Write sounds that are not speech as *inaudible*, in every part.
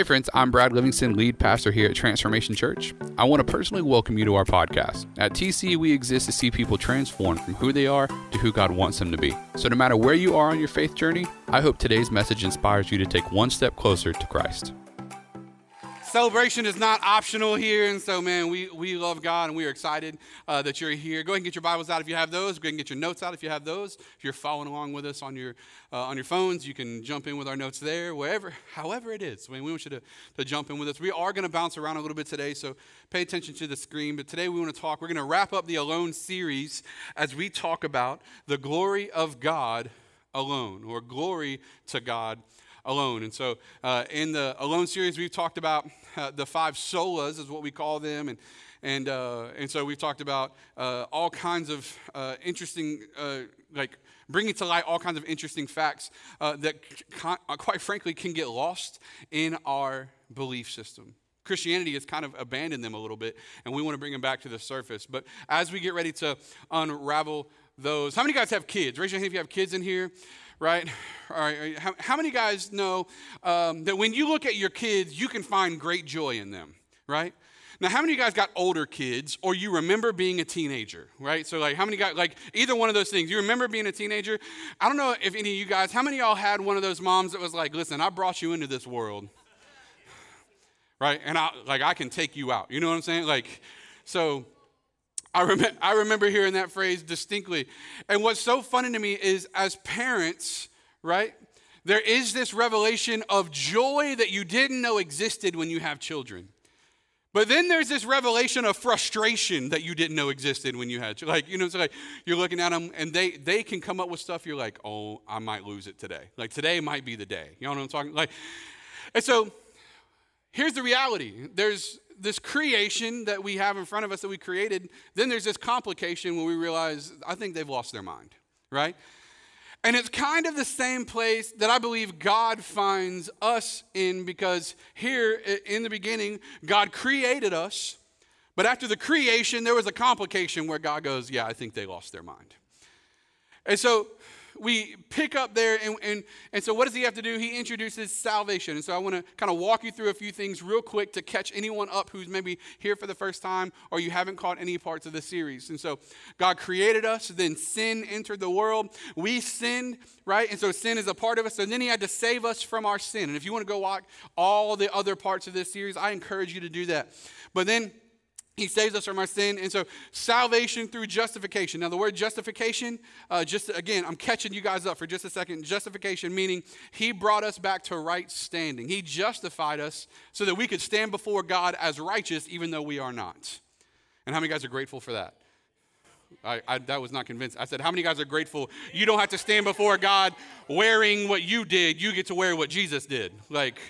Hey, friends, I'm Brad Livingston, lead pastor here at Transformation Church. I want to personally welcome you to our podcast. At TC, we exist to see people transformed from who they are to who God wants them to be. So, no matter where you are on your faith journey, I hope today's message inspires you to take one step closer to Christ celebration is not optional here. And so, man, we, we love God and we are excited uh, that you're here. Go ahead and get your Bibles out if you have those. Go ahead and get your notes out if you have those. If you're following along with us on your, uh, on your phones, you can jump in with our notes there, wherever, however it is. I mean, we want you to, to jump in with us. We are going to bounce around a little bit today, so pay attention to the screen. But today we want to talk, we're going to wrap up the Alone series as we talk about the glory of God alone, or glory to God alone. And so, uh, in the Alone series, we've talked about uh, the five solas, is what we call them. And, and, uh, and so, we've talked about uh, all kinds of uh, interesting, like bringing to light all kinds of interesting facts that, quite frankly, can get lost in our belief system. Christianity has kind of abandoned them a little bit, and we want to bring them back to the surface. But as we get ready to unravel those, how many guys have kids? Raise your hand if you have kids in here right? All right. How, how many guys know um, that when you look at your kids, you can find great joy in them, right? Now, how many of you guys got older kids or you remember being a teenager, right? So, like, how many guys, like, either one of those things, you remember being a teenager? I don't know if any of you guys, how many y'all had one of those moms that was like, listen, I brought you into this world, right? And I, like, I can take you out. You know what I'm saying? Like, so I, rem- I remember hearing that phrase distinctly. And what's so funny to me is as parents, right, there is this revelation of joy that you didn't know existed when you have children. But then there's this revelation of frustration that you didn't know existed when you had, like, you know, it's like you're looking at them and they they can come up with stuff. You're like, oh, I might lose it today. Like today might be the day. You know what I'm talking? Like, and so here's the reality. There's this creation that we have in front of us that we created, then there's this complication when we realize, I think they've lost their mind, right? And it's kind of the same place that I believe God finds us in because here in the beginning, God created us. But after the creation, there was a complication where God goes, Yeah, I think they lost their mind. And so we pick up there, and, and, and so what does he have to do? He introduces salvation. And so I want to kind of walk you through a few things real quick to catch anyone up who's maybe here for the first time or you haven't caught any parts of the series. And so God created us, then sin entered the world. We sinned, right? And so sin is a part of us. And then he had to save us from our sin. And if you want to go watch all the other parts of this series, I encourage you to do that. But then he saves us from our sin. And so, salvation through justification. Now, the word justification, uh, just again, I'm catching you guys up for just a second. Justification meaning He brought us back to right standing. He justified us so that we could stand before God as righteous, even though we are not. And how many guys are grateful for that? I, I, that was not convinced. I said, How many guys are grateful you don't have to stand before God wearing what you did? You get to wear what Jesus did. Like,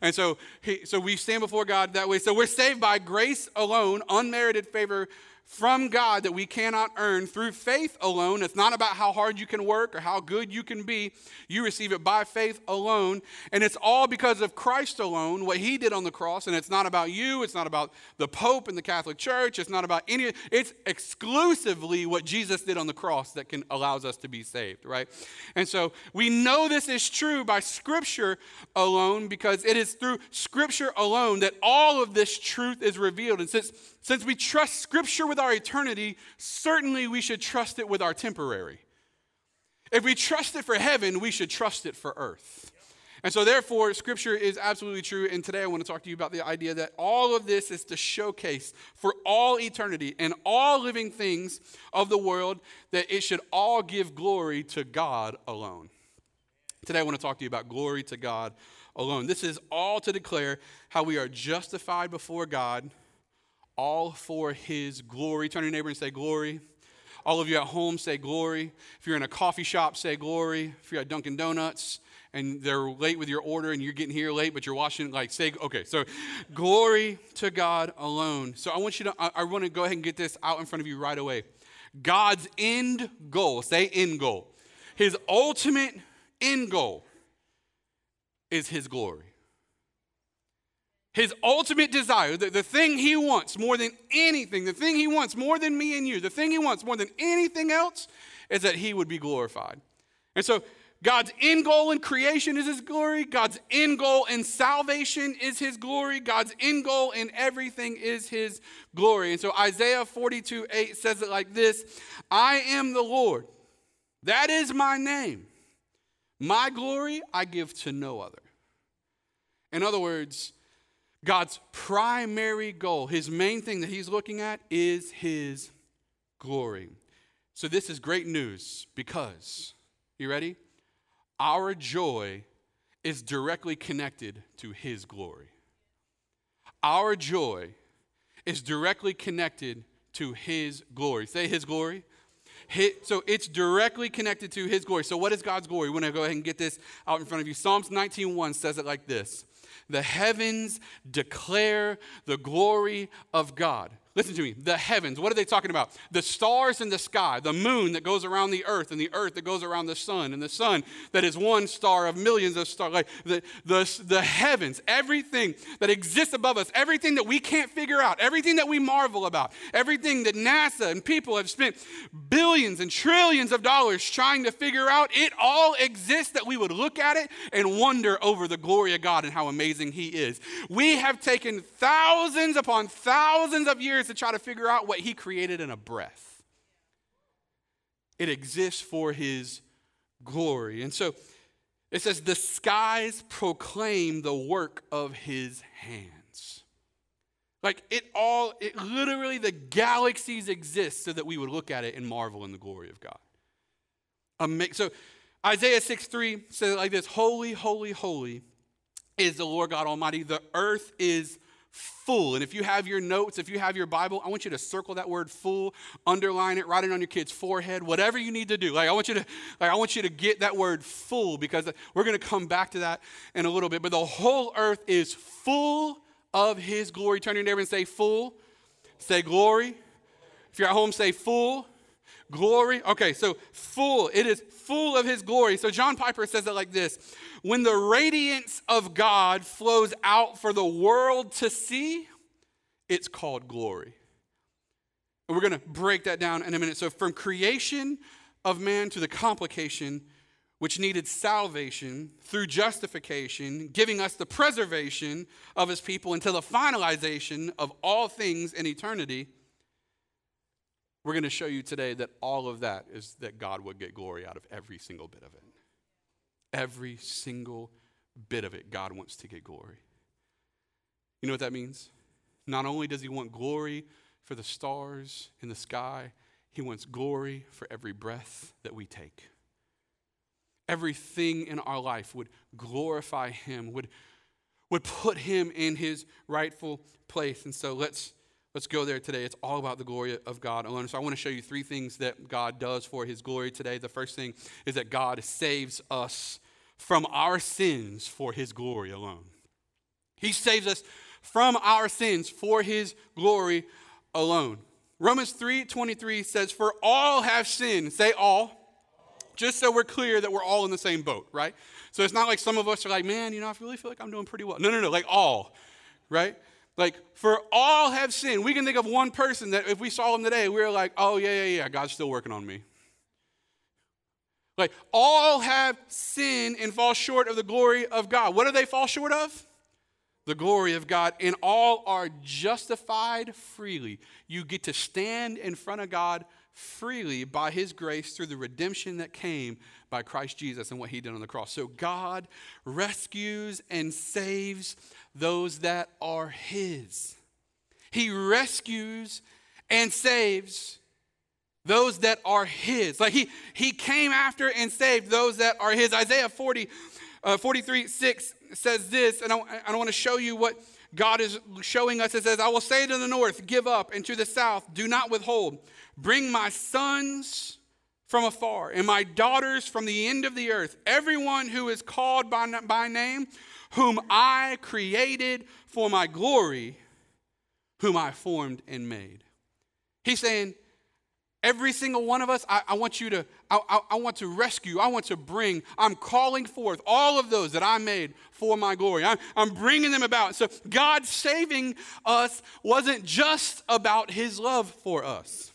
and so, he, so we stand before God that way. So we're saved by grace alone, unmerited favor from God that we cannot earn through faith alone. It's not about how hard you can work or how good you can be. You receive it by faith alone. And it's all because of Christ alone, what he did on the cross. And it's not about you. It's not about the Pope and the Catholic Church. It's not about any, it's exclusively what Jesus did on the cross that can allows us to be saved, right? And so we know this is true by Scripture alone because it is through Scripture alone that all of this truth is revealed. And since since we trust Scripture with our eternity, certainly we should trust it with our temporary. If we trust it for heaven, we should trust it for earth. And so, therefore, Scripture is absolutely true. And today I want to talk to you about the idea that all of this is to showcase for all eternity and all living things of the world that it should all give glory to God alone. Today I want to talk to you about glory to God alone. This is all to declare how we are justified before God all for his glory. Turn to your neighbor and say, Glory. All of you at home say glory. If you're in a coffee shop, say glory. If you're at Dunkin' Donuts and they're late with your order and you're getting here late, but you're watching, like, say, okay, so glory to God alone. So I want you to, I, I want to go ahead and get this out in front of you right away. God's end goal, say end goal. His ultimate end goal is his glory. His ultimate desire, the, the thing he wants more than anything, the thing he wants more than me and you, the thing he wants more than anything else is that he would be glorified. And so God's end goal in creation is his glory. God's end goal in salvation is his glory. God's end goal in everything is his glory. And so Isaiah 42 8 says it like this I am the Lord. That is my name. My glory I give to no other. In other words, God's primary goal, his main thing that he's looking at, is his glory. So, this is great news because, you ready? Our joy is directly connected to His glory. Our joy is directly connected to His glory. Say His glory. So it's directly connected to His glory. So, what is God's glory? We're going to go ahead and get this out in front of you. Psalms 19:1 says it like this The heavens declare the glory of God. Listen to me. The heavens, what are they talking about? The stars in the sky, the moon that goes around the earth, and the earth that goes around the sun, and the sun that is one star of millions of stars. Like the, the, the heavens, everything that exists above us, everything that we can't figure out, everything that we marvel about, everything that NASA and people have spent billions and trillions of dollars trying to figure out, it all exists that we would look at it and wonder over the glory of God and how amazing He is. We have taken thousands upon thousands of years to try to figure out what he created in a breath. It exists for his glory. And so it says, the skies proclaim the work of his hands. Like it all, it literally, the galaxies exist so that we would look at it and marvel in the glory of God. so Isaiah 6 3 says like this Holy, holy, holy is the Lord God Almighty. The earth is full. And if you have your notes, if you have your Bible, I want you to circle that word full, underline it, write it on your kid's forehead, whatever you need to do. Like I want you to like I want you to get that word full because we're going to come back to that in a little bit. But the whole earth is full of his glory. Turn your neighbor and say full. Say glory. If you're at home, say full. Glory. Okay, so full. It is full of his glory. So John Piper says it like this When the radiance of God flows out for the world to see, it's called glory. And we're going to break that down in a minute. So, from creation of man to the complication, which needed salvation through justification, giving us the preservation of his people until the finalization of all things in eternity we're going to show you today that all of that is that God would get glory out of every single bit of it. Every single bit of it, God wants to get glory. You know what that means? Not only does He want glory for the stars in the sky, He wants glory for every breath that we take. Everything in our life would glorify Him, would, would put Him in His rightful place. And so let's Let's go there today. It's all about the glory of God alone. So I want to show you three things that God does for his glory today. The first thing is that God saves us from our sins for his glory alone. He saves us from our sins for his glory alone. Romans 3:23 says for all have sinned. Say all. Just so we're clear that we're all in the same boat, right? So it's not like some of us are like, "Man, you know, I really feel like I'm doing pretty well." No, no, no, like all. Right? Like, for all have sinned. We can think of one person that if we saw him today, we are like, oh, yeah, yeah, yeah, God's still working on me. Like, all have sinned and fall short of the glory of God. What do they fall short of? The glory of God. And all are justified freely. You get to stand in front of God freely by his grace through the redemption that came by Christ Jesus and what he did on the cross. So God rescues and saves those that are his. He rescues and saves those that are his. Like he, he came after and saved those that are his. Isaiah 40, uh, 43, 6 says this, and I, I want to show you what God is showing us. It says, I will say to the north, give up, and to the south, do not withhold. Bring my sons from afar and my daughters from the end of the earth, everyone who is called by, by name, whom I created for my glory, whom I formed and made. He's saying, Every single one of us, I, I want you to, I, I, I, want to rescue, I want to bring, I'm calling forth all of those that I made for my glory. I'm, I'm bringing them about. So God saving us wasn't just about his love for us.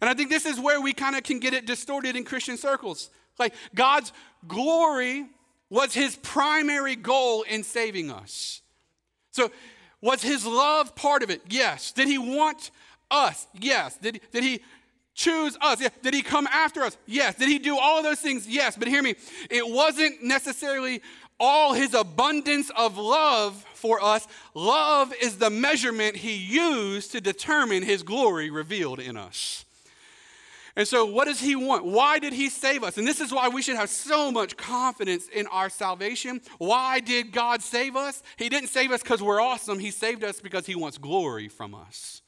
And I think this is where we kind of can get it distorted in Christian circles. Like God's glory was his primary goal in saving us. So, was his love part of it? Yes. Did he want us? Yes. Did, did he choose us? Yes. Did he come after us? Yes. Did he do all those things? Yes. But hear me, it wasn't necessarily all his abundance of love for us. Love is the measurement he used to determine his glory revealed in us. And so, what does he want? Why did he save us? And this is why we should have so much confidence in our salvation. Why did God save us? He didn't save us because we're awesome, he saved us because he wants glory from us.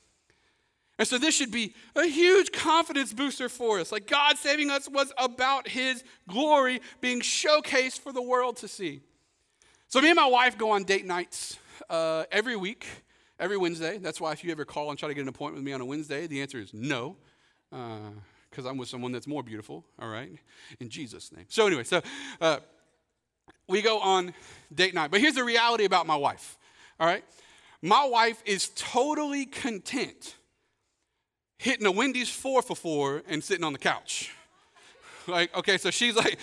And so, this should be a huge confidence booster for us. Like, God saving us was about his glory being showcased for the world to see. So, me and my wife go on date nights uh, every week, every Wednesday. That's why if you ever call and try to get an appointment with me on a Wednesday, the answer is no. Uh, because I'm with someone that's more beautiful, all right? In Jesus' name. So, anyway, so uh, we go on date night. But here's the reality about my wife, all right? My wife is totally content hitting a Wendy's four for four and sitting on the couch. Like, okay, so she's like,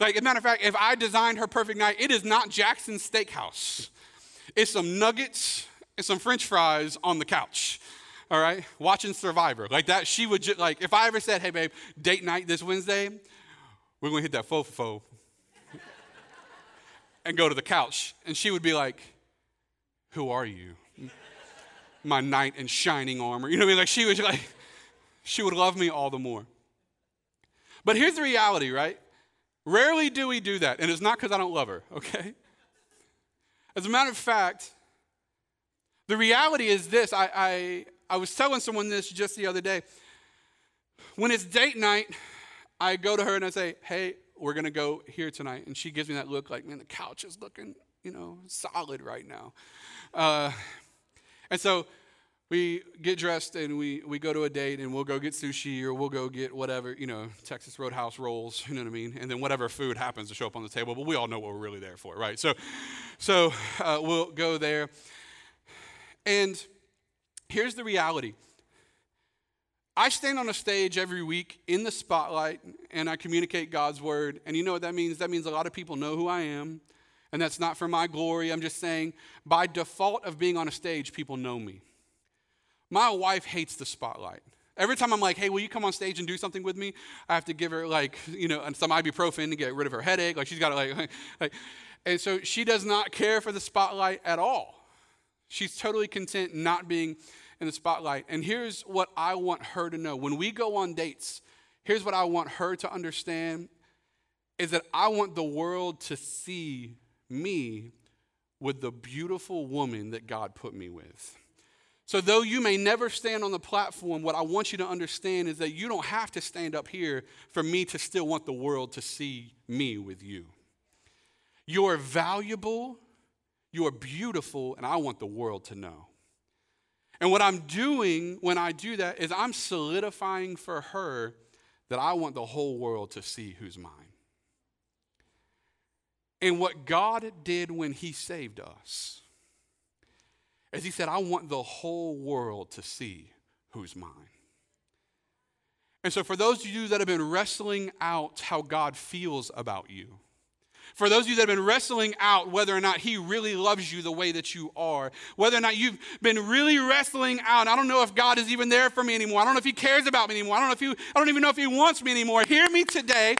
like, as a matter of fact, if I designed her perfect night, it is not Jackson's Steakhouse. It's some nuggets and some french fries on the couch all right, watching Survivor. Like that, she would just, like, if I ever said, hey, babe, date night this Wednesday, we're going to hit that faux *laughs* and go to the couch. And she would be like, who are you? My knight in shining armor. You know what I mean? Like, she was like, she would love me all the more. But here's the reality, right? Rarely do we do that. And it's not because I don't love her, *laughs* okay? As a matter of fact, the reality is this I, I, I was telling someone this just the other day. When it's date night, I go to her and I say, Hey, we're going to go here tonight. And she gives me that look like, Man, the couch is looking, you know, solid right now. Uh, and so we get dressed and we, we go to a date and we'll go get sushi or we'll go get whatever, you know, Texas Roadhouse rolls, you know what I mean? And then whatever food happens to show up on the table, but we all know what we're really there for, right? So, so uh, we'll go there. And here's the reality I stand on a stage every week in the spotlight and I communicate God's word. And you know what that means? That means a lot of people know who I am. And that's not for my glory. I'm just saying, by default of being on a stage, people know me. My wife hates the spotlight. Every time I'm like, hey, will you come on stage and do something with me? I have to give her, like, you know, some ibuprofen to get rid of her headache. Like, she's got to, like, *laughs* like, and so she does not care for the spotlight at all. She's totally content not being in the spotlight. And here's what I want her to know. When we go on dates, here's what I want her to understand is that I want the world to see me with the beautiful woman that God put me with. So, though you may never stand on the platform, what I want you to understand is that you don't have to stand up here for me to still want the world to see me with you. You're valuable, you're beautiful, and I want the world to know. And what I'm doing when I do that is I'm solidifying for her that I want the whole world to see who's mine. And what God did when He saved us is He said, I want the whole world to see who's mine. And so, for those of you that have been wrestling out how God feels about you, for those of you that have been wrestling out whether or not He really loves you the way that you are, whether or not you've been really wrestling out, I don't know if God is even there for me anymore. I don't know if He cares about me anymore. I don't know if He, I don't even know if He wants me anymore. Hear me today.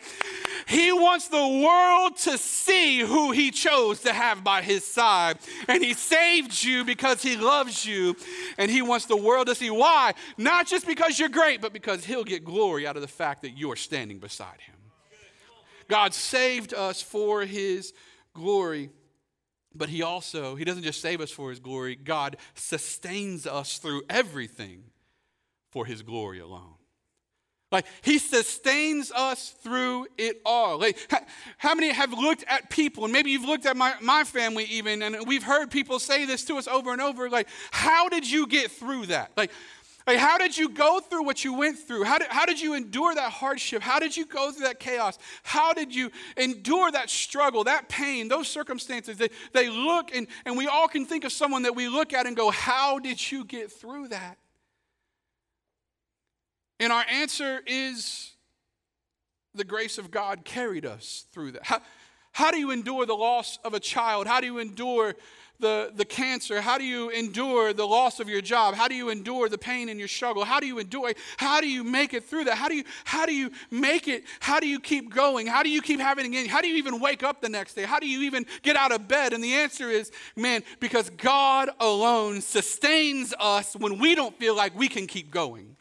He wants the world to see who He chose to have by His side. And He saved you because He loves you. And He wants the world to see why. Not just because you're great, but because He'll get glory out of the fact that you're standing beside Him. God saved us for his glory. But he also, he doesn't just save us for his glory, God sustains us through everything for his glory alone. Like he sustains us through it all. Like how many have looked at people, and maybe you've looked at my, my family even, and we've heard people say this to us over and over, like, how did you get through that? Like, like, how did you go through what you went through? How did, how did you endure that hardship? How did you go through that chaos? How did you endure that struggle, that pain, those circumstances? They, they look, and, and we all can think of someone that we look at and go, How did you get through that? And our answer is the grace of God carried us through that? How, how do you endure the loss of a child? How do you endure the, the cancer? How do you endure the loss of your job? How do you endure the pain in your struggle? How do you endure? How do you make it through that? How do you how do you make it? How do you keep going? How do you keep having again? How do you even wake up the next day? How do you even get out of bed? And the answer is, man, because God alone sustains us when we don't feel like we can keep going.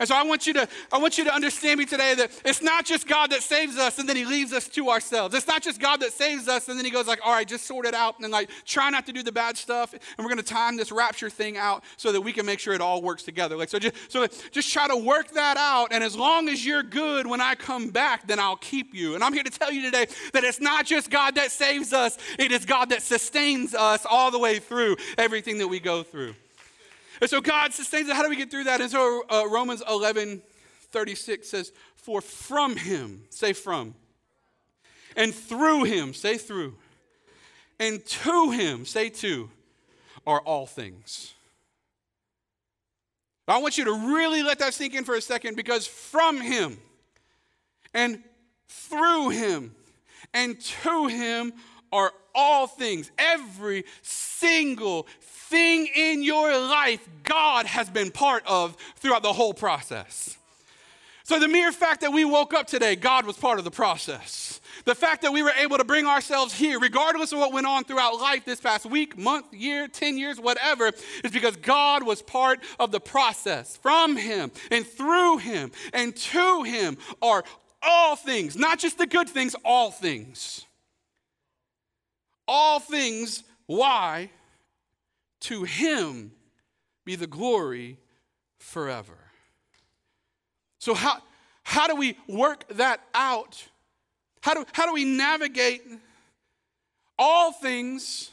And so I want you to, I want you to understand me today that it's not just God that saves us and then he leaves us to ourselves. It's not just God that saves us and then he goes like, all right, just sort it out and like try not to do the bad stuff. And we're going to time this rapture thing out so that we can make sure it all works together. Like, so just, so just try to work that out. And as long as you're good when I come back, then I'll keep you. And I'm here to tell you today that it's not just God that saves us. It is God that sustains us all the way through everything that we go through. And so God sustains it. How do we get through that? And so uh, Romans 11, 36 says, For from him, say from, and through him, say through, and to him, say to, are all things. I want you to really let that sink in for a second because from him and through him and to him are all things. Every single thing in your life, God has been part of throughout the whole process. So, the mere fact that we woke up today, God was part of the process. The fact that we were able to bring ourselves here, regardless of what went on throughout life this past week, month, year, 10 years, whatever, is because God was part of the process. From Him and through Him and to Him are all things, not just the good things, all things. All things, why? To him be the glory forever. So, how, how do we work that out? How do, how do we navigate all things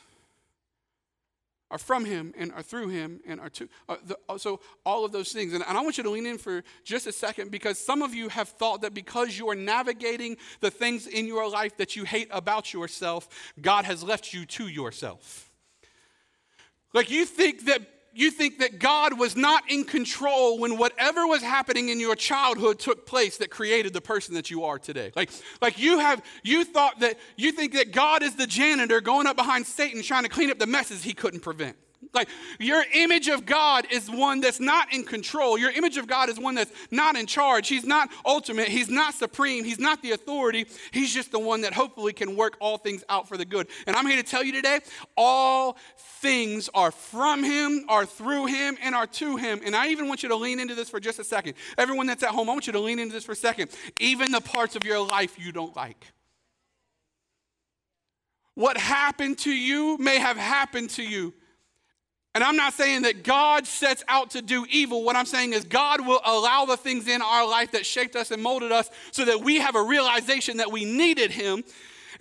are from him and are through him and are to uh, the, uh, so all of those things and, and, i want you to lean in for just a second because some of you have thought that because you are navigating the things in your life that you hate about yourself god has left you to yourself like you think that you think that God was not in control when whatever was happening in your childhood took place that created the person that you are today. Like, like you have you thought that you think that God is the janitor going up behind Satan trying to clean up the messes he couldn't prevent. Like your image of God is one that's not in control. Your image of God is one that's not in charge. He's not ultimate. He's not supreme. He's not the authority. He's just the one that hopefully can work all things out for the good. And I'm here to tell you today all things are from Him, are through Him, and are to Him. And I even want you to lean into this for just a second. Everyone that's at home, I want you to lean into this for a second. Even the parts of your life you don't like. What happened to you may have happened to you and I'm not saying that God sets out to do evil. What I'm saying is God will allow the things in our life that shaped us and molded us so that we have a realization that we needed Him.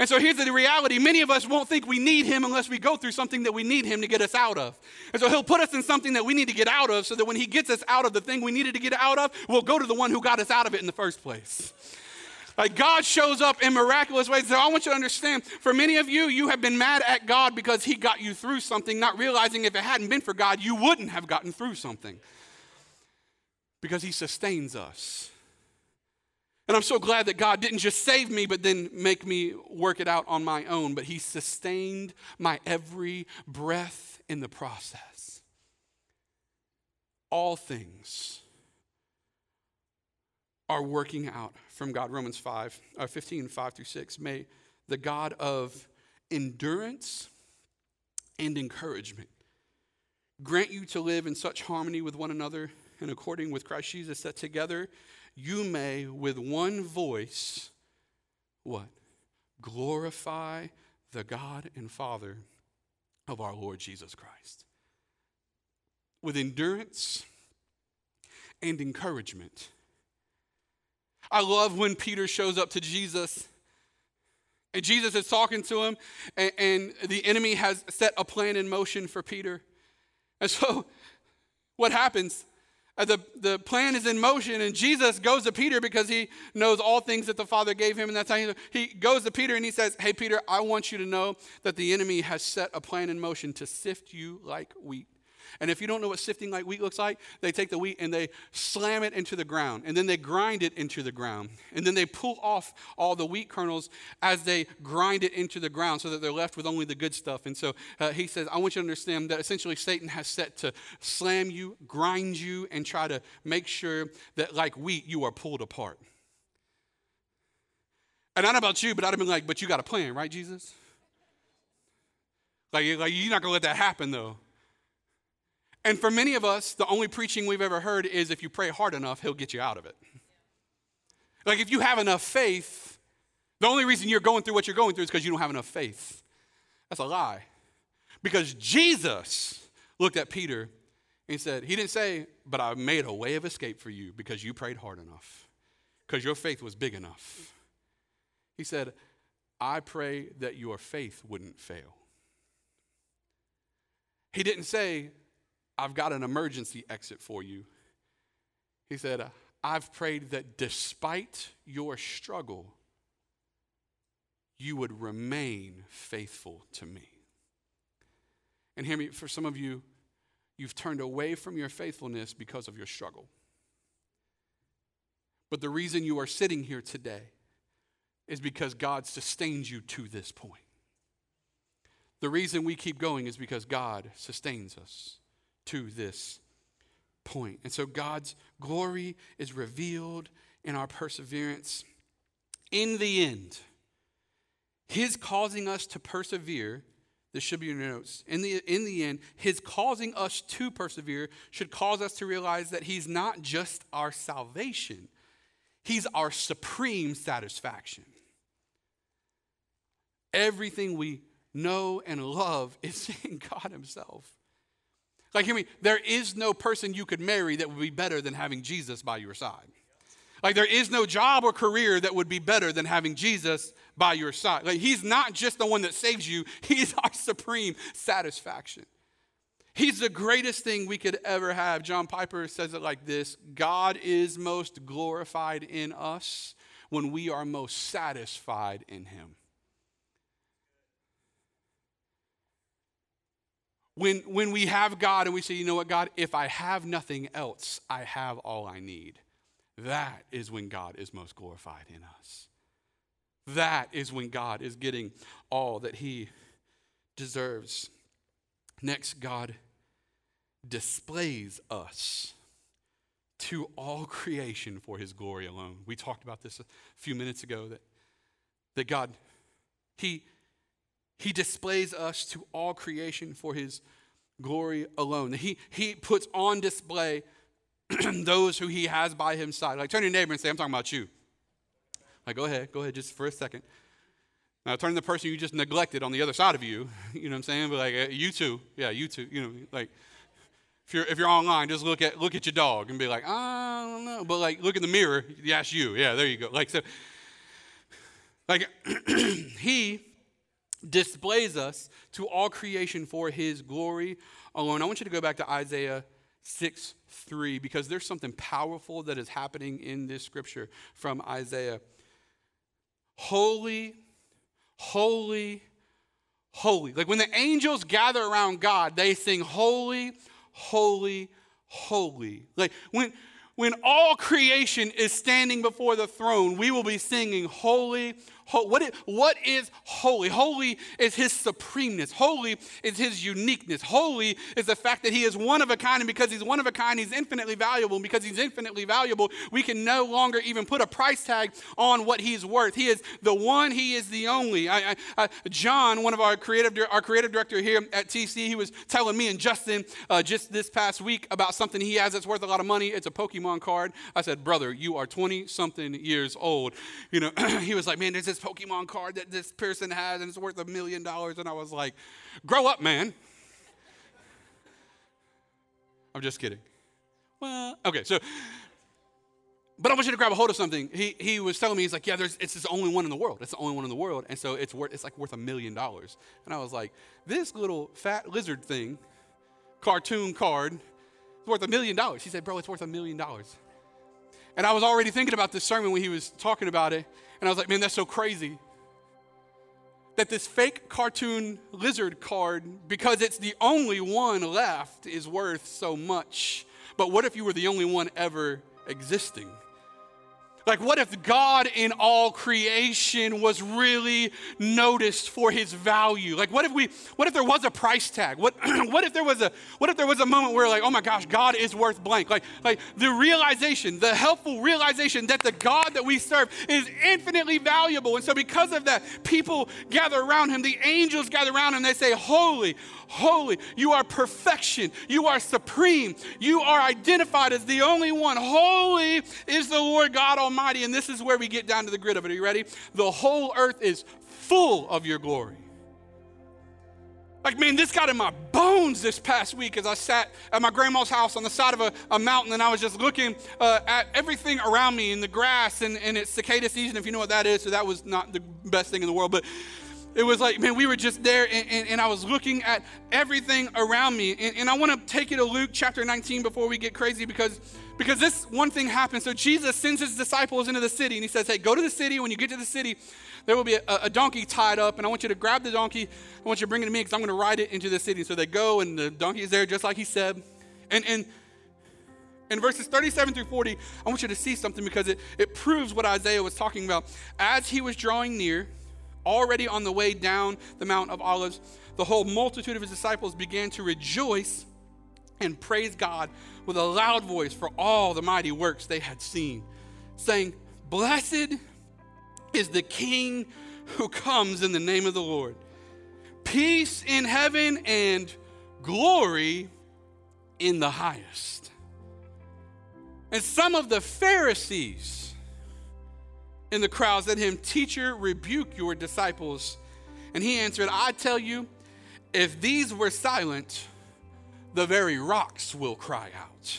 And so here's the reality many of us won't think we need Him unless we go through something that we need Him to get us out of. And so He'll put us in something that we need to get out of so that when He gets us out of the thing we needed to get out of, we'll go to the one who got us out of it in the first place. Like God shows up in miraculous ways. So I want you to understand for many of you, you have been mad at God because He got you through something, not realizing if it hadn't been for God, you wouldn't have gotten through something. Because He sustains us. And I'm so glad that God didn't just save me, but then make me work it out on my own, but He sustained my every breath in the process. All things are working out from God. Romans 5, uh, 15, 5 through 6. May the God of endurance and encouragement grant you to live in such harmony with one another and according with Christ Jesus that together you may with one voice what glorify the God and Father of our Lord Jesus Christ with endurance and encouragement I love when Peter shows up to Jesus and Jesus is talking to him, and, and, the enemy has set a plan in motion for Peter. And so, what happens? Uh, the, the plan is in motion, and Jesus goes to Peter because he knows all things that the Father gave him. And that's how he, he goes to Peter and he says, Hey, Peter, I want you to know that the enemy has set a plan in motion to sift you like wheat. And if you don't know what sifting like wheat looks like, they take the wheat and they slam it into the ground. And then they grind it into the ground. And then they pull off all the wheat kernels as they grind it into the ground so that they're left with only the good stuff. And so uh, he says, I want you to understand that essentially Satan has set to slam you, grind you, and try to make sure that, like wheat, you are pulled apart. And I don't know about you, but I'd have been like, but you got a plan, right, Jesus? Like, like you're not going to let that happen, though. And for many of us, the only preaching we've ever heard is if you pray hard enough, he'll get you out of it. Like if you have enough faith, the only reason you're going through what you're going through is because you don't have enough faith. That's a lie. Because Jesus looked at Peter and he said, He didn't say, but I made a way of escape for you because you prayed hard enough, because your faith was big enough. He said, I pray that your faith wouldn't fail. He didn't say, I've got an emergency exit for you. He said, uh, I've prayed that despite your struggle, you would remain faithful to me. And hear me, for some of you, you've turned away from your faithfulness because of your struggle. But the reason you are sitting here today is because God sustains you to this point. The reason we keep going is because God sustains us to this point. And so God's glory is revealed in our perseverance. In the end, His causing us to persevere, this should be in your notes. In the, in the end, His causing us to persevere should cause us to realize that He's not just our salvation, He's our supreme satisfaction. Everything we know and love is *laughs* in God Himself. Like, hear me, there is no person you could marry that would be better than having Jesus by your side. Like, there is no job or career that would be better than having Jesus by your side. Like, He's not just the one that saves you, *laughs* He's our supreme satisfaction. He's the greatest thing we could ever have. John Piper says it like this God is most glorified in us when we are most satisfied in Him. When, when we have God and we say, you know what, God, if I have nothing else, I have all I need. That is when God is most glorified in us. That is when God is getting all that he deserves. Next, God displays us to all creation for his glory alone. We talked about this a few minutes ago that, that God, he, he displays us to all creation for his glory alone. He, he puts on display *clears throat* those who he has by his side. Like turn to your neighbor and say, I'm talking about you. Like, go ahead, go ahead, just for a second. Now turn to the person you just neglected on the other side of you. *laughs* You know what I'm saying? But like, uh, you too. Yeah, you too. You know, like, if you're, if you're online, just look at, look at your dog and be like, I don't know. But like, look in the mirror, that's you. Yeah, there you go. Like, so, like, *clears throat* he displays us to all creation for his glory alone. I want you to go back to Isaiah 6 3 because there's something powerful that is happening in this scripture from Isaiah. Holy, holy, holy. Like when the angels gather around God, they sing, Holy, holy, holy. Like when when all creation is standing before the throne, we will be singing, Holy, what is, what is holy? Holy is his supremeness. Holy is his uniqueness. Holy is the fact that he is one of a kind, and because he's one of a kind, he's infinitely valuable. And because he's infinitely valuable, we can no longer even put a price tag on what he's worth. He is the one, he is the only. I, I, John, one of our creative, our creative director here at TC, he was telling me and Justin uh, just this past week about something he has that's worth a lot of money. It's a Pokemon card. I said, brother, you are 20 something years old. You know, *clears throat* he was like, man, there's this Pokemon card that this person has and it's worth a million dollars. And I was like, grow up, man. *laughs* I'm just kidding. Well, okay, so, but I want you to grab a hold of something. He, he was telling me, he's like, yeah, there's, it's the only one in the world. It's the only one in the world. And so it's worth, it's like worth a million dollars. And I was like, this little fat lizard thing, cartoon card, it's worth a million dollars. He said, bro, it's worth a million dollars. And I was already thinking about this sermon when he was talking about it. And I was like, man, that's so crazy. that this fake cartoon lizard card, because it's the only one left, is worth so much. But what if you were the only one ever existing? Like, what if God in all creation was really noticed for his value? Like, what if we, what if there was a price tag? What, *clears throat* what if there was a, what if there was a moment where like, oh my gosh, God is worth blank? Like, like the realization, the helpful realization that the God that we serve is infinitely valuable. And so because of that, people gather around him, the angels gather around him, they say, holy, holy. You are perfection. You are supreme. You are identified as the only one. Holy is the Lord God Almighty. Mighty and this is where we get down to the grit of it. Are you ready? The whole earth is full of your glory. Like, man, this got in my bones this past week as I sat at my grandma's house on the side of a, a mountain and I was just looking uh, at everything around me in the grass and, and it's cicada season, if you know what that is. So that was not the best thing in the world. But it was like, man, we were just there and, and, and I was looking at everything around me. And, and I want to take you to Luke chapter 19 before we get crazy because, because this one thing happened. So Jesus sends his disciples into the city and he says, hey, go to the city. When you get to the city, there will be a, a donkey tied up and I want you to grab the donkey. I want you to bring it to me because I'm going to ride it into the city. So they go and the donkey is there just like he said. And, and in verses 37 through 40, I want you to see something because it, it proves what Isaiah was talking about. As he was drawing near, Already on the way down the Mount of Olives, the whole multitude of his disciples began to rejoice and praise God with a loud voice for all the mighty works they had seen, saying, Blessed is the King who comes in the name of the Lord. Peace in heaven and glory in the highest. And some of the Pharisees, in the crowds to him, Teacher, rebuke your disciples. And he answered, I tell you, if these were silent, the very rocks will cry out.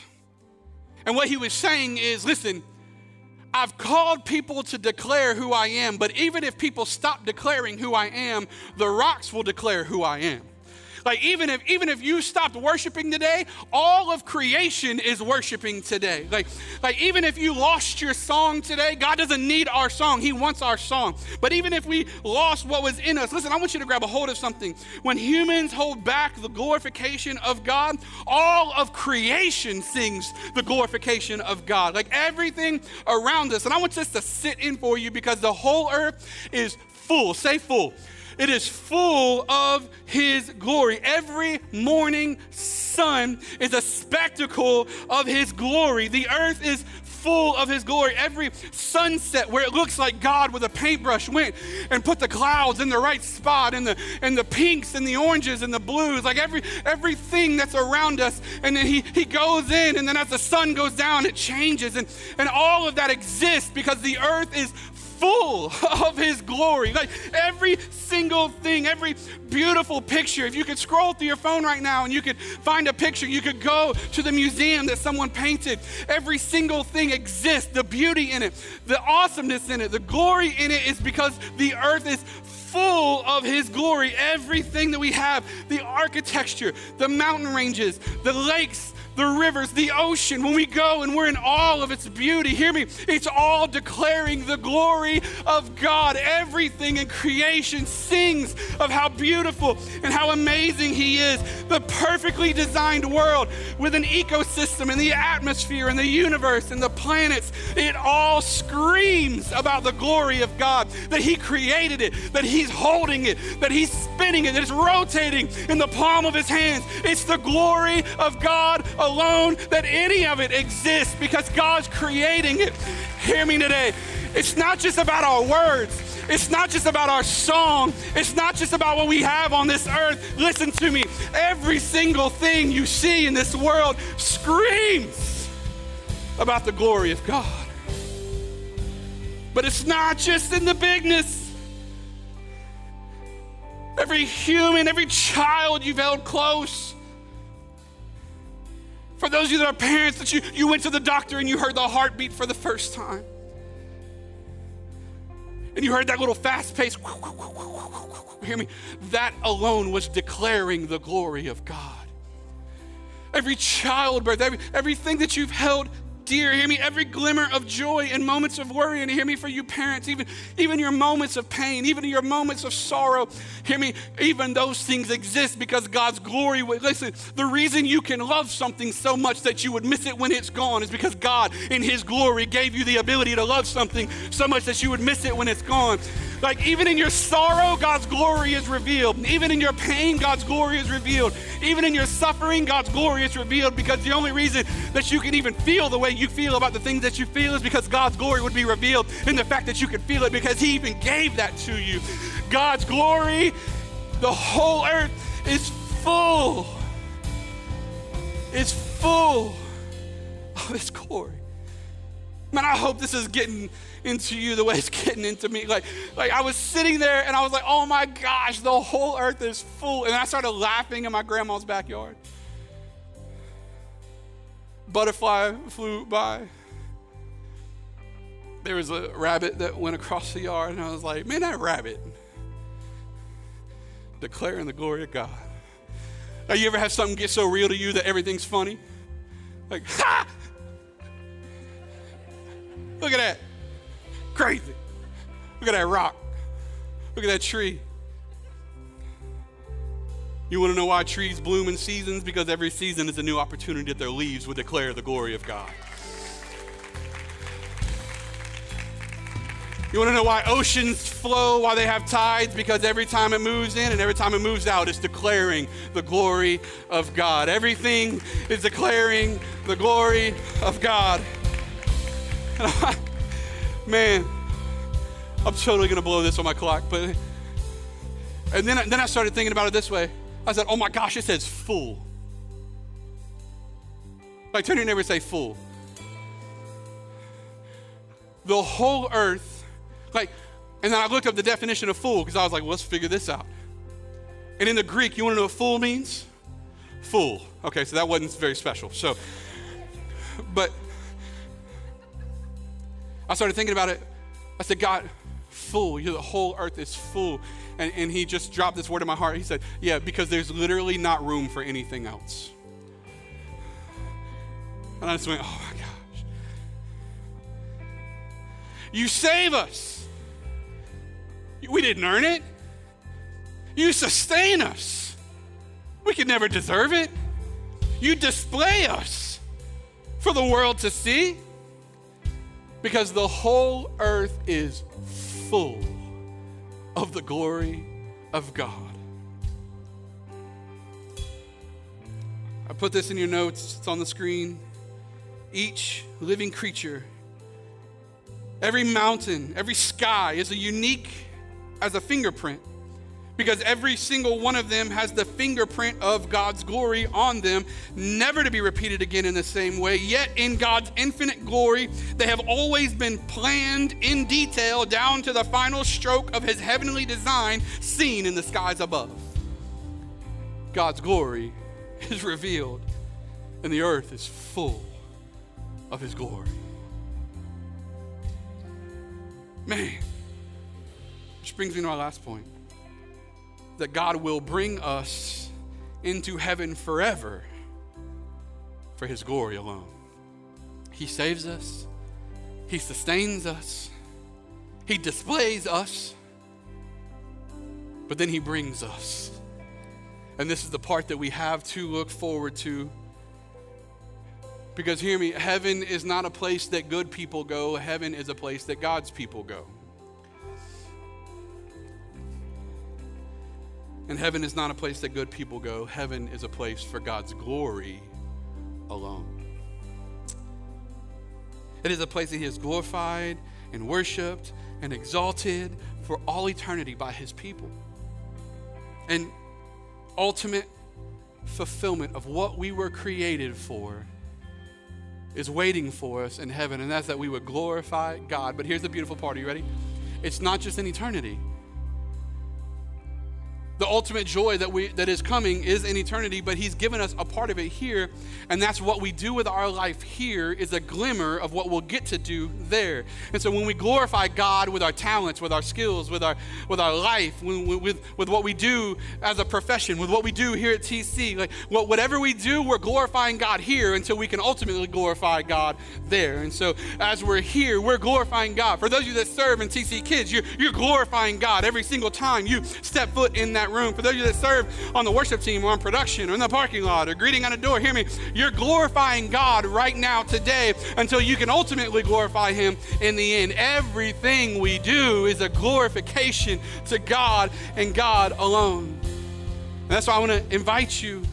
And what he was saying is, listen, I've called people to declare who I am, but even if people stop declaring who I am, the rocks will declare who I am. Like even if even if you stopped worshiping today, all of creation is worshiping today. Like like even if you lost your song today, God doesn't need our song. He wants our song. But even if we lost what was in us, listen, I want you to grab a hold of something. When humans hold back the glorification of God, all of creation sings the glorification of God. Like everything around us. And I want this to sit in for you because the whole earth is full. Say full it is full of His glory. Every morning sun is a spectacle of His glory. The earth is full of his glory. Every sunset where it looks like God with a paintbrush went and put the clouds in the right spot and the and the pinks and the oranges and the blues, like every everything that's around us. And then he he goes in, and then as the sun goes down, it changes. And, and all of that exists because the earth is full *laughs* of His glory. Like every single thing, every beautiful picture. If you could scroll through your phone right now and you could find a picture, you could go to the museum that someone painted. Every single thing exists. The beauty in it, the awesomeness in it, the glory in it is because the earth is full of His glory. Everything that we have, the architecture, the mountain ranges, the lakes, the rivers, the ocean, when we go and we're in all of its beauty, hear me, it's all declaring the glory of God. Everything in creation sings of how beautiful and how amazing He is. The perfectly designed world with an ecosystem and the atmosphere and the universe and the planets, it all screams about the glory of God, that He created it, that He's holding it, that He's spinning it, that it's rotating in the palm of His hands. It's the glory of God alone that any of it exists because God's creating it. Hear me today. It's not just about our words. It's not just about our song. It's not just about what we have on this earth. Listen to me. Every single thing you see in this world screams about the glory of God. But it's not just in the bigness. Every human, every child you've held close, for those of you that are parents, that you, you went to the doctor and you heard the heartbeat for the first time. And you heard that little fast pace, hear me? That alone was declaring the glory of God. Every childbirth, every, everything that you've held dear. Hear me, every glimmer of joy and moments of worry. And hear me for you parents, even, even your moments of pain, even your moments of sorrow. Hear me, even those things exist because God's glory. Listen, the reason you can love something so much that you would miss it when it's gone is because God, in His glory, gave you the ability to love something so much that you would miss it when it's gone. Like, even in your sorrow, God's glory is revealed. Even in your pain, God's glory is revealed. Even in your suffering, God's glory is revealed because the only reason that you can even feel the way you feel about the things that you feel is because God's glory would be revealed in the fact that you could feel it because He even gave that to you. God's glory, the whole earth is full. It's full of His glory. Man, I hope this is getting into you the way it's getting into me. Like, like I was sitting there and I was like, oh my gosh, the whole earth is full. And I started laughing in my grandma's backyard. Butterfly flew by. There was a rabbit that went across the yard, and I was like, man, that rabbit declaring the glory of God. Have you ever have something get so real to you that everything's funny? Like, *laughs* ha! Look at that. Crazy. Look at that rock. Look at that tree. You want to know why trees bloom in seasons? Because every season is a new opportunity that their leaves will declare the glory of God. You want to know why oceans flow, why they have tides? Because every time it moves in and every time it moves out, it's declaring the glory of God. Everything is declaring the glory of God. *laughs* man, I'm totally gonna blow this on my clock. But and then, then I started thinking about it this way. I said, oh my gosh, it says full. Like turn your neighbor and say full. The whole earth, like, and then I looked up the definition of full because I was like, well, let's figure this out. And in the Greek, you want to know what full means? Full. Okay, so that wasn't very special. So, but I started thinking about it. I said, God, full. You the whole earth is full. And, and he just dropped this word in my heart. He said, Yeah, because there's literally not room for anything else. And I just went, Oh my gosh. You save us. We didn't earn it. You sustain us. We could never deserve it. You display us for the world to see because the whole earth is full of the glory of God. I put this in your notes, it's on the screen. Each living creature, every mountain, every sky is a unique as a fingerprint because every single one of them has the fingerprint of God's glory on them, never to be repeated again in the same way. Yet, in God's infinite glory, they have always been planned in detail down to the final stroke of His heavenly design seen in the skies above. God's glory *laughs* is revealed, and the earth is full of His glory. Man, which brings me to our last point that God will bring us into heaven forever for His glory alone. He saves us, He sustains us, He displays us, but then He brings us. And this is the part that we have to look forward to. Because hear me, heaven is not a place that good people go, heaven is a place that God's people go. And heaven is not a place that good people go, heaven is a place for God's glory alone. It is a place that He is glorified and worshiped and exalted for all eternity by His people. And ultimate fulfillment of what we were created for is waiting for us in heaven, and that's that we would glorify God. But here's the beautiful part. Are you ready? It's not just in eternity, the ultimate joy that we that is coming is in eternity but he's given us a part of it here and that's what we do with our life here is a glimmer of what we'll get to do there. And so when we glorify god with our talents with our skills with our with our life with with, with what we do as a profession with what we do here at tc like whatever we do we're glorifying god here until we can ultimately glorify god there. And so as we're here we're glorifying god. For those of you that serve in tc kids you're, you're glorifying god every single time you step foot in that room. For those of you that serve on the worship team or on production or in the parking lot or greeting on a door, hear me. You're glorifying God right now today until you can ultimately glorify Him in the end. Everything we do is a glorification to God and God alone. And that's why I want to invite you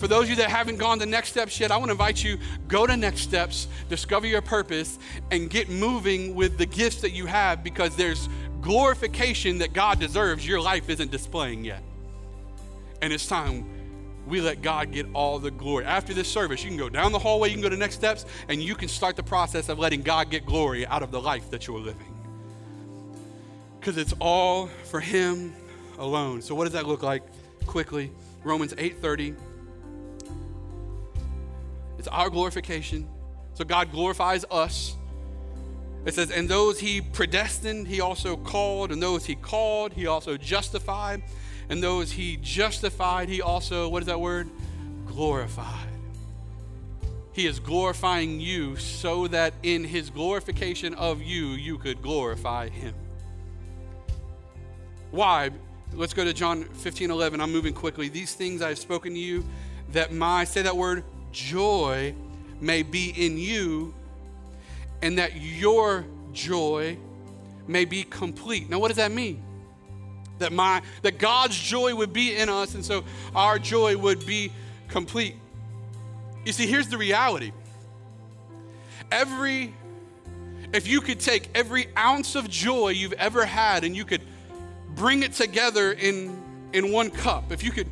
for those of you that haven't gone the next steps yet, I want to invite you go to next steps, discover your purpose, and get moving with the gifts that you have because there's glorification that God deserves, your life isn't displaying yet. And it's time we let God get all the glory. After this service, you can go down the hallway, you can go to next steps, and you can start the process of letting God get glory out of the life that you're living. Because it's all for Him alone. So what does that look like? Quickly, Romans 8:30. It's our glorification. So God glorifies us it says, And those he predestined, he also called, and those he called, he also justified, and those he justified, he also, what is that word? Glorified. He is glorifying you so that in his glorification of you, you could glorify him. Why? Let's go to John 15 11. I'm moving quickly. These things I have spoken to you, that my, say that word, joy may be in you and that your joy may be complete. Now, what does that mean? That my that God's joy would be in us, and so our joy would be complete. You see, here's the reality. Every if you could take every ounce of joy you've ever had and you could bring it together in in one cup, if you could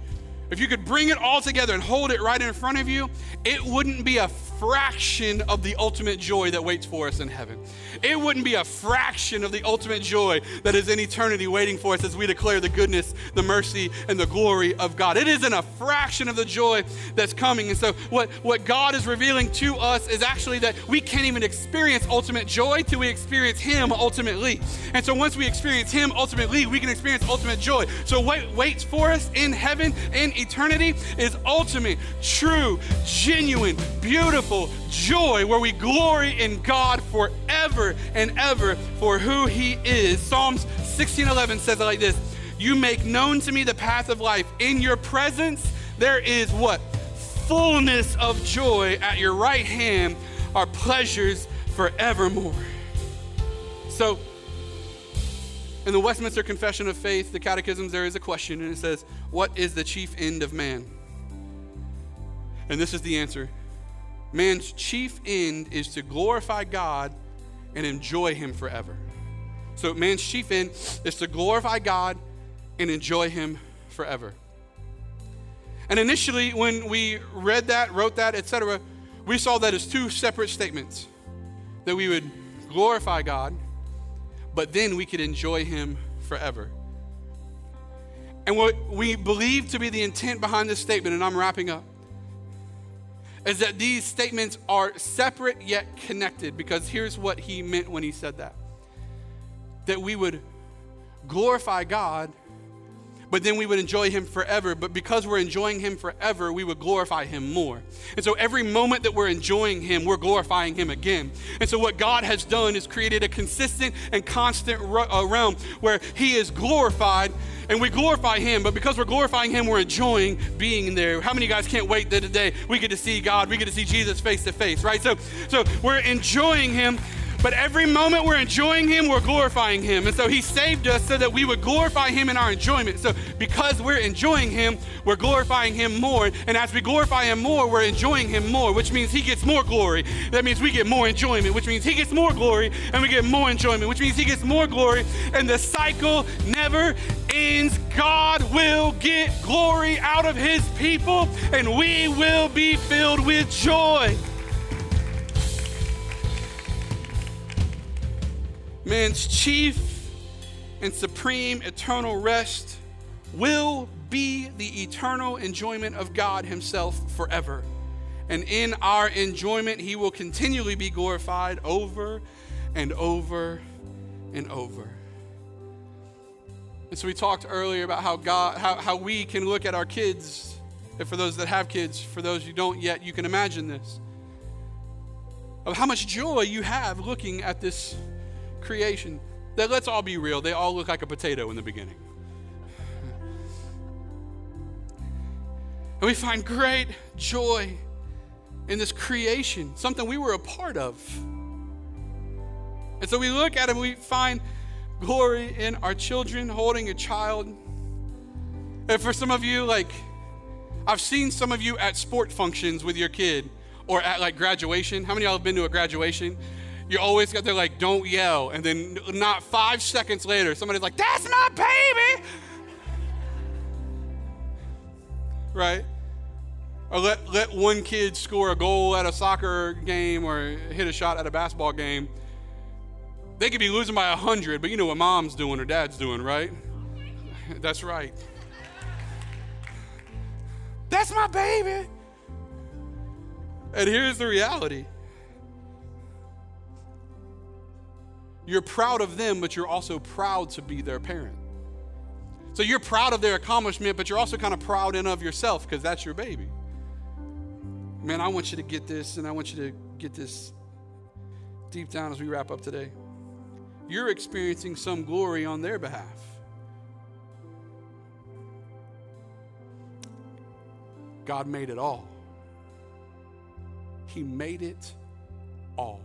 if you could bring it all together and hold it right in front of you, it wouldn't be a fraction of the ultimate joy that waits for us in heaven. It wouldn't be a fraction of the ultimate joy that is in eternity waiting for us as we declare the goodness, the mercy, and the glory of God. It isn't a fraction of the joy that's coming. And so, what, what God is revealing to us is actually that we can't even experience ultimate joy till we experience Him ultimately. And so, once we experience Him ultimately, we can experience ultimate joy. So, what waits for us in heaven, in eternity, is ultimate, true, genuine, beautiful joy where we glory in God forever and ever for who He is. Psalms 16:11 says it like this: "You make known to me the path of life. In your presence there is what? Fullness of joy. At your right hand are pleasures forevermore." So, in the Westminster Confession of Faith, the Catechisms, there is a question, and it says, What is the chief end of man? And this is the answer Man's chief end is to glorify God and enjoy Him forever. So, man's chief end is to glorify God and enjoy Him forever. And initially, when we read that, wrote that, etc., we saw that as two separate statements that we would glorify God, but then we could enjoy Him forever. And what we believe to be the intent behind this statement, and I'm wrapping up, is that these statements are separate yet connected because here's what he meant when he said that that we would glorify God, but then we would enjoy him forever. But because we're enjoying him forever, we would glorify him more. And so every moment that we're enjoying him, we're glorifying him again. And so what God has done is created a consistent and constant uh, realm where he is glorified and we glorify Him. But because we're glorifying Him, we're enjoying being there. How many of you guys can't wait that today we get to see God, we get to see Jesus face to face, right? So, so we're enjoying Him. But every moment we're enjoying Him, we're glorifying Him. And so He saved us so that we would glorify Him in our enjoyment. So because we're enjoying Him, we're glorifying Him more. And as we glorify Him more, we're enjoying Him more, which means He gets more glory. That means we get more enjoyment, which means He gets more glory and we get more enjoyment, which means He gets more glory. And the cycle never ends. God will get glory out of His people and we will be filled with joy. Man's chief and supreme eternal rest will be the eternal enjoyment of God Himself forever. And in our enjoyment, He will continually be glorified over and over and over. And so we talked earlier about how God, how, how we can look at our kids. And for those that have kids, for those who don't yet, you can imagine this. Of how much joy you have looking at this creation. That let's all be real, they all look like a potato in the beginning. And we find great joy in this creation, something we were a part of. And so we look at it and we find glory in our children holding a child. And for some of you, like, I've seen some of you at sport functions with your kid or at like graduation. How many of y'all have been to a graduation? You always got there like, don't yell. And then not five seconds later, somebody's like, that's my baby. Right? Or let, let one kid score a goal at a soccer game or hit a shot at a basketball game. They could be losing by 100, but you know what mom's doing or dad's doing, right? That's right. That's my baby. And here's the reality you're proud of them, but you're also proud to be their parent. So you're proud of their accomplishment, but you're also kind of proud in of yourself because that's your baby. Man, I want you to get this, and I want you to get this deep down as we wrap up today. You're experiencing some glory on their behalf. God made it all. He made it all.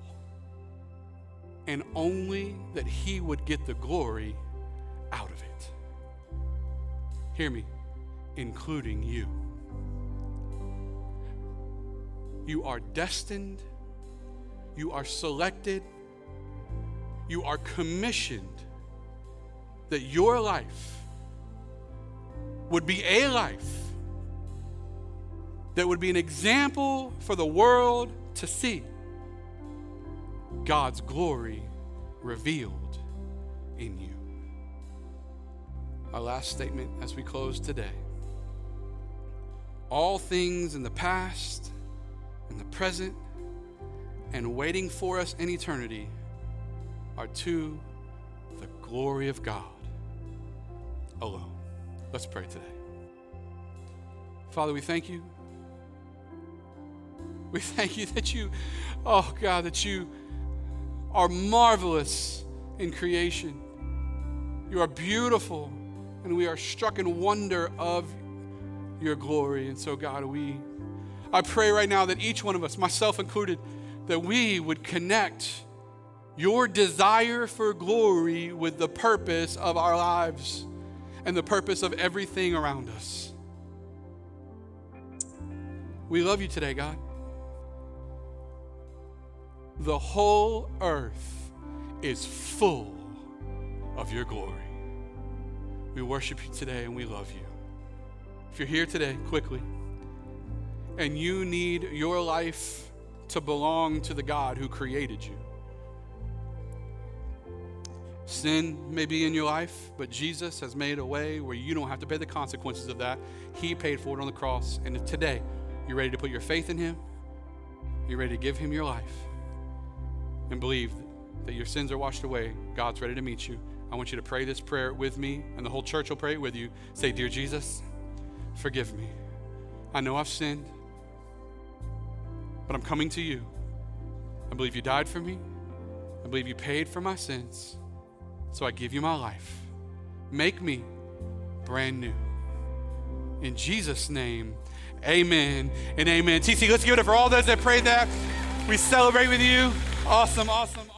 And only that He would get the glory out of it. Hear me, including you. You are destined, you are selected, you are commissioned that your life would be a life that would be an example for the world to see God's glory revealed in you. Our last statement as we close today. All things in the past, in the present, and waiting for us in eternity are to the glory of God alone. Let's pray today. Father, we thank you we thank you that you, oh God, that you are marvelous in creation. You are beautiful, and we are struck in wonder of your glory. And so, God, we, I pray right now that each one of us, myself included, that we would connect your desire for glory with the purpose of our lives and the purpose of everything around us. We love you today, God. The whole earth is full of your glory. We worship you today and we love you. If you're here today, quickly, and you need your life to belong to the God who created you. Sin may be in your life, but Jesus has made a way where you don't have to pay the consequences of that. He paid for it on the cross. And if today, you're ready to put your faith in Him, you're ready to give Him your life and believe that your sins are washed away, God's ready to meet you. I want you to pray this prayer with me, and the whole church will pray it with you. Say, Dear Jesus, forgive me. I know I've sinned, but I'm coming to you. I believe you died for me. I believe you paid for my sins. So I give you my life. Make me brand new. In Jesus' name, amen and amen. TC, let's give it up for all those that prayed that. We celebrate with you. Awesome, awesome.